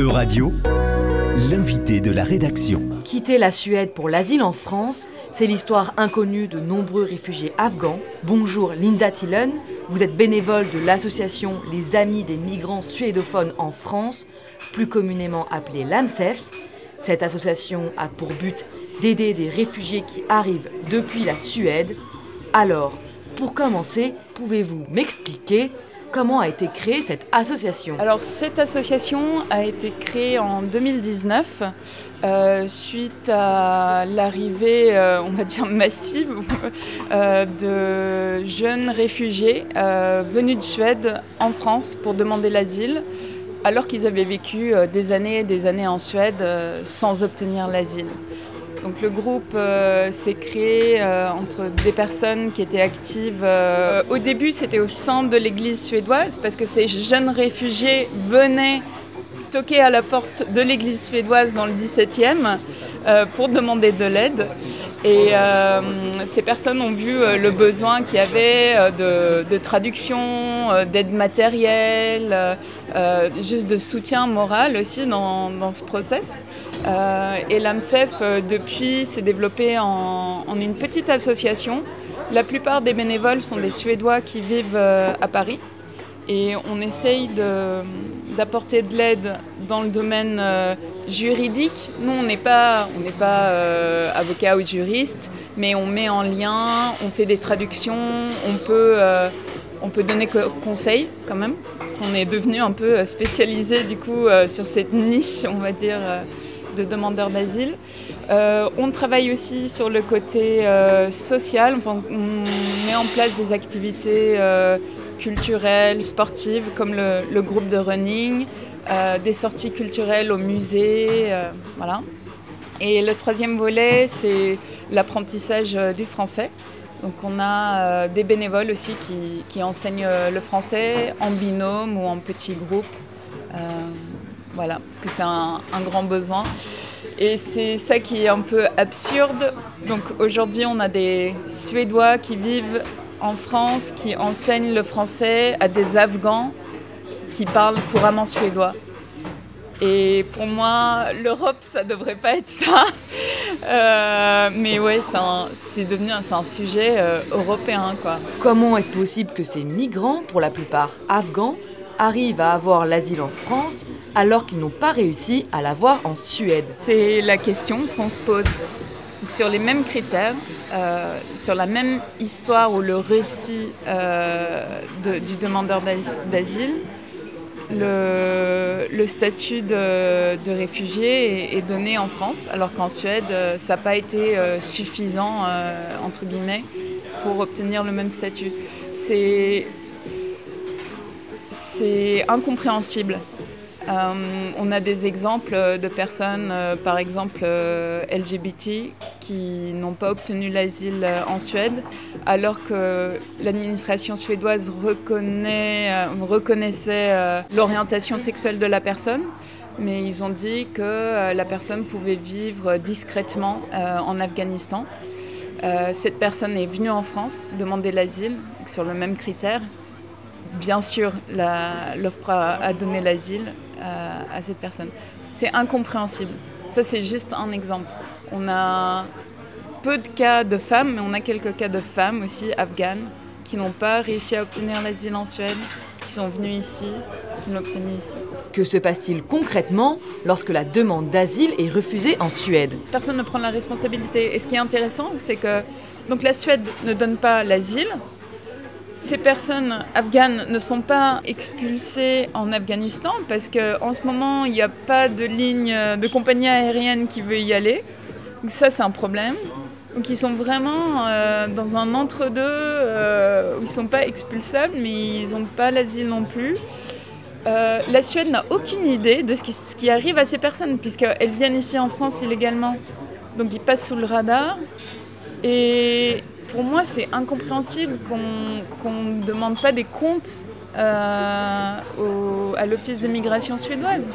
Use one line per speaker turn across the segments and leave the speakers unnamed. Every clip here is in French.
E-Radio, l'invité de la rédaction.
Quitter la Suède pour l'asile en France, c'est l'histoire inconnue de nombreux réfugiés afghans. Bonjour Linda Tillen, vous êtes bénévole de l'association Les Amis des migrants suédophones en France, plus communément appelée l'AMSEF. Cette association a pour but d'aider des réfugiés qui arrivent depuis la Suède. Alors, pour commencer, pouvez-vous m'expliquer comment a été créée cette association
Alors cette association a été créée en 2019 euh, suite à l'arrivée, euh, on va dire massive, euh, de jeunes réfugiés venus de Suède en France pour demander l'asile, alors qu'ils avaient vécu des années et des années en Suède sans obtenir l'asile. Donc le groupe euh, s'est créé euh, entre des personnes qui étaient actives. Euh, au début, c'était au sein de l'église suédoise parce que ces jeunes réfugiés venaient toquer à la porte de l'église suédoise dans le 17e pour demander de l'aide. Et ces personnes ont vu le besoin qu'il y avait de, traduction, d'aide matérielle, juste de soutien moral aussi dans, dans ce process. Euh, et l'AMSEF, euh, depuis, s'est développé en, une petite association. La plupart des bénévoles sont des Suédois qui vivent euh, à Paris. Et on essaye d'apporter de, l'aide dans le domaine juridique. Nous, on n'est pas, on pas avocat ou juriste, mais on met en lien, on fait des traductions, on peut, on peut donner conseil quand même, parce qu'on est devenu un peu spécialisé du coup sur cette niche, on va dire de demandeurs d'asile. Euh, on travaille aussi sur le côté euh, social, on met en place des activités euh, culturelles, sportives, comme le, groupe de running, des sorties culturelles au musée, voilà. Et le troisième volet, c'est l'apprentissage du français. Donc on a des bénévoles aussi qui, enseignent le français en binôme ou en petits groupes. Voilà, parce que c'est un, grand besoin. Et c'est ça qui est un peu absurde. Donc aujourd'hui, on a des Suédois qui vivent en France, qui enseignent le français à des Afghans qui parlent couramment suédois. Et pour moi, l'Europe, ça devrait pas être ça. Euh, mais ouais, c'est devenu un, sujet euh, européen.
Comment est-ce possible que ces migrants, pour la plupart afghans, arrivent à avoir l'asile en France alors qu'ils n'ont pas réussi à l'avoir en Suède
C'est la question qu'on se pose. sur les mêmes critères, euh, sur la même histoire ou le récit euh, du demandeur d'asile, le, statut de, réfugié est, donné en France, alors qu'en Suède, euh, ça n'a pas été suffisant, entre guillemets, pour obtenir le même statut. C'est incompréhensible. Euh, on a des exemples de personnes, euh, par exemple euh, LGBT, qui n'ont pas obtenu l'asile en Suède, alors que l'administration suédoise reconnaissait l'orientation sexuelle de la personne. Mais ils ont dit que la personne pouvait vivre discrètement en Afghanistan. cette personne est venue en France demander l'asile sur le même critère bien sûr, l'offre a donné l'asile euh, à, cette personne. C'est incompréhensible. Ça, c'est juste un exemple. On a peu de cas de femmes, mais on a quelques cas de femmes aussi afghanes qui n'ont pas réussi à obtenir l'asile en Suède, qui sont venues ici, qui l'ont obtenu ici.
Que se passe-t-il concrètement lorsque la demande d'asile est refusée en Suède?
Personne ne prend la responsabilité. Et ce qui est intéressant, c'est que donc la Suède ne donne pas l'asile, ces personnes afghanes ne sont pas expulsées en Afghanistan parce qu'en ce moment, il n'y a pas de ligne de compagnie aérienne qui veut y aller. Donc ça, c'est un problème. Donc ils sont vraiment euh, dans un entre-deux euh, où ils ne sont pas expulsables, mais ils n'ont pas l'asile non plus. Euh, la Suède n'a aucune idée de ce qui, ce qui, arrive à ces personnes, puisqu'elles viennent ici en France illégalement. Donc ils passent sous le radar. Et pour moi, c'est incompréhensible qu'on ne demande pas des comptes euh, à l'Office de migration suédoise.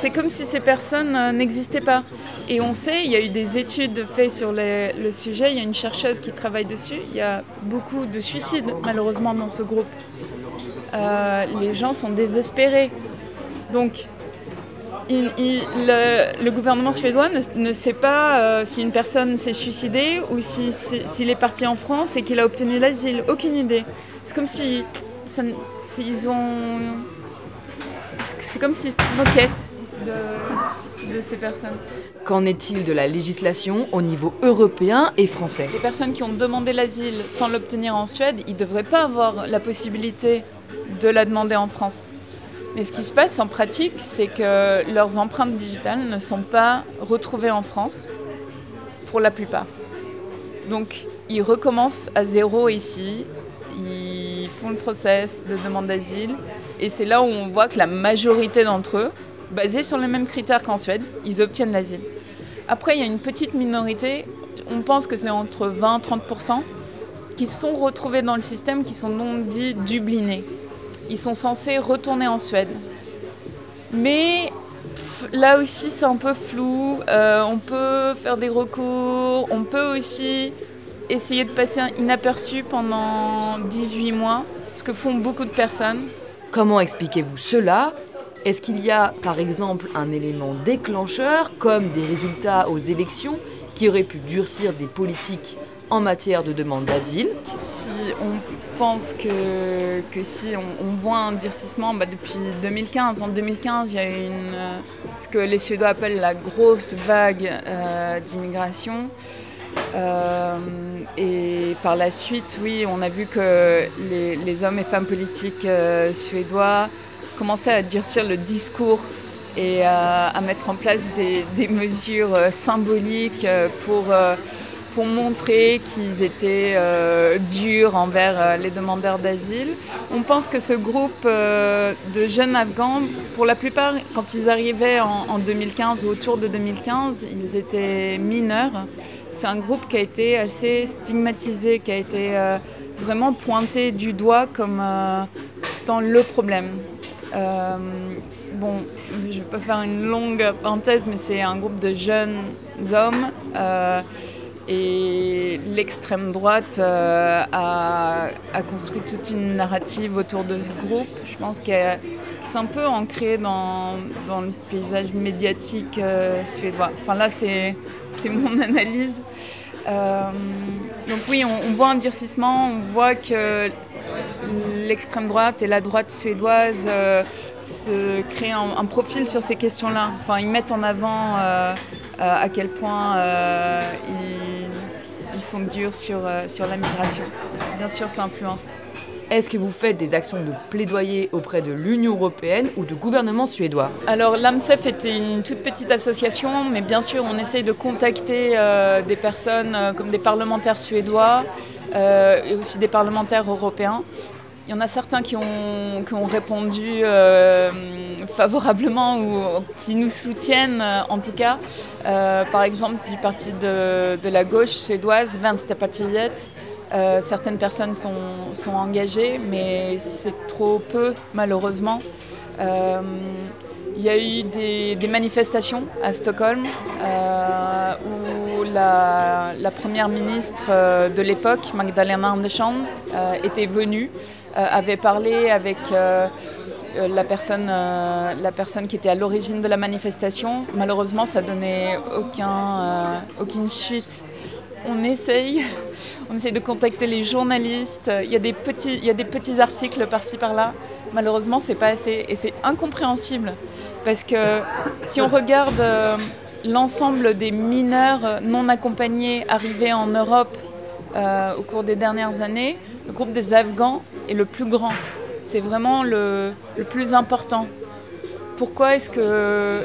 C'est comme si ces personnes euh, n'existaient pas. Et on sait, il y a eu des études faites sur le sujet, il y a une chercheuse qui travaille dessus, il y a beaucoup de suicides malheureusement dans ce groupe. Euh, les gens sont désespérés. Donc, le, gouvernement suédois ne, sait pas euh, si une personne s'est suicidée ou s'il si, s'il est parti en France et qu'il a obtenu l'asile. Aucune idée. C'est comme si, ils ont. C'est comme s'ils se moquaient de, de ces personnes.
Qu'en est-il de la législation au niveau européen et français?
Les personnes qui ont demandé l'asile sans l'obtenir en Suède, ils ne devraient pas avoir la possibilité de la demander en France. Mais ce qui se passe en pratique, c'est que leurs empreintes digitales ne sont pas retrouvées en France, pour la plupart. Donc, ils recommencent à zéro ici, ils font le process de demande d'asile, et c'est là où on voit que la majorité d'entre eux, basés sur les mêmes critères qu'en Suède, ils obtiennent l'asile. Après, il y a une petite minorité, on pense que c'est entre 20 et 30%, qui sont retrouvés dans le système, qui sont non dits dublinés ils sont censés retourner en Suède. Mais là aussi, c'est un peu flou. Euh, on peut faire des recours. On peut aussi essayer de passer inaperçu pendant 18 mois, ce que font beaucoup de personnes.
Comment expliquez-vous cela? Est-ce qu'il y a, par exemple, un élément déclencheur, comme des résultats aux élections, qui auraient pu durcir des politiques en matière de demande d'asile?
Si on pense que, que si on, voit un durcissement bah, depuis 2015, en 2015 il y a une, euh, ce que les Suédois appellent la grosse vague euh, d'immigration. Euh, et par la suite, oui, on a vu que les, hommes et femmes politiques suédois commençaient à durcir le discours et à mettre en place des mesures symboliques pour pour montrer qu'ils étaient euh, durs envers euh, les demandeurs d'asile. On pense que ce groupe euh, de jeunes Afghans, pour la plupart, quand ils arrivaient en, 2015 ou autour de 2015, ils étaient mineurs. C'est un groupe qui a été assez stigmatisé, qui a été vraiment pointé du doigt comme étant le problème. bon, je ne vais pas faire une longue parenthèse, mais c'est un groupe de jeunes hommes et l'extrême droite euh, a, construit toute une narrative autour de ce groupe. Je pense qu'elle c'est un peu ancré dans, le paysage médiatique euh, suédois. Enfin là, c'est, mon analyse. Euh, donc oui, on, voit un durcissement, on voit que l'extrême droite et la droite suédoise se créent un, profil sur ces questions-là. Enfin, ils mettent en avant à quel point ils ils sont durs sur, euh, sur la migration. Bien sûr, ça influence.
Est-ce que vous faites des actions de plaidoyer auprès de l'Union européenne ou de gouvernement suédois?
Alors l'AMSEF était une toute petite association, mais bien sûr on essaye de contacter euh, des personnes euh, comme des parlementaires suédois et aussi des parlementaires européens. Il y en a certains qui ont, qui ont répondu favorablement ou qui nous soutiennent en tout cas. Euh, par exemple, du parti de, la gauche suédoise, Vänsterpartiet, euh, certaines personnes sont, engagées, mais c'est trop peu, malheureusement. Euh, il y a eu des, manifestations à Stockholm où la, la, première ministre de l'époque, Magdalena Andersson, était venue, avait parlé avec euh, la, personne, euh, la personne qui était à l'origine de la manifestation. Malheureusement, ça donnait aucun, euh, aucune suite. On essaye, on essaye de contacter les journalistes. Il y a des petits, il y a des petits articles par-ci par-là. Malheureusement, c'est pas assez et c'est incompréhensible parce que si on regarde l'ensemble des mineurs non accompagnés arrivés en Europe au cours des dernières années, le groupe des Afghans est le plus grand c'est vraiment le, plus important. Pourquoi est-ce que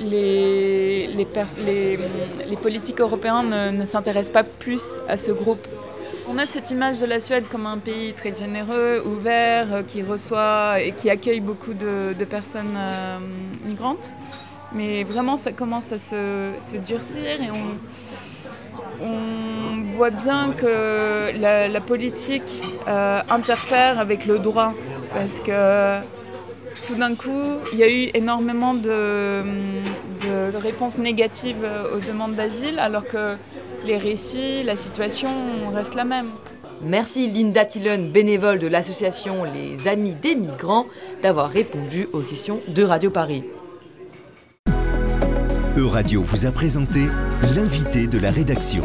les, les, politiques européens ne, s'intéressent pas plus à ce groupe? On a cette image de la Suède comme un pays très généreux, ouvert, euh, qui reçoit et qui accueille beaucoup de, personnes euh, migrantes. Mais vraiment, ça commence à se, durcir et on, voit bien que la, politique euh, interfère avec le droit parce que tout d'un coup, il y a eu énormément de, réponses négatives aux demandes d'asile alors que les récits, la situation reste la même.
Merci Linda Tillon, bénévole de l'association Les Amis des Migrants, d'avoir répondu aux questions de Radio Paris.
E-Radio vous a présenté l'invité de la rédaction.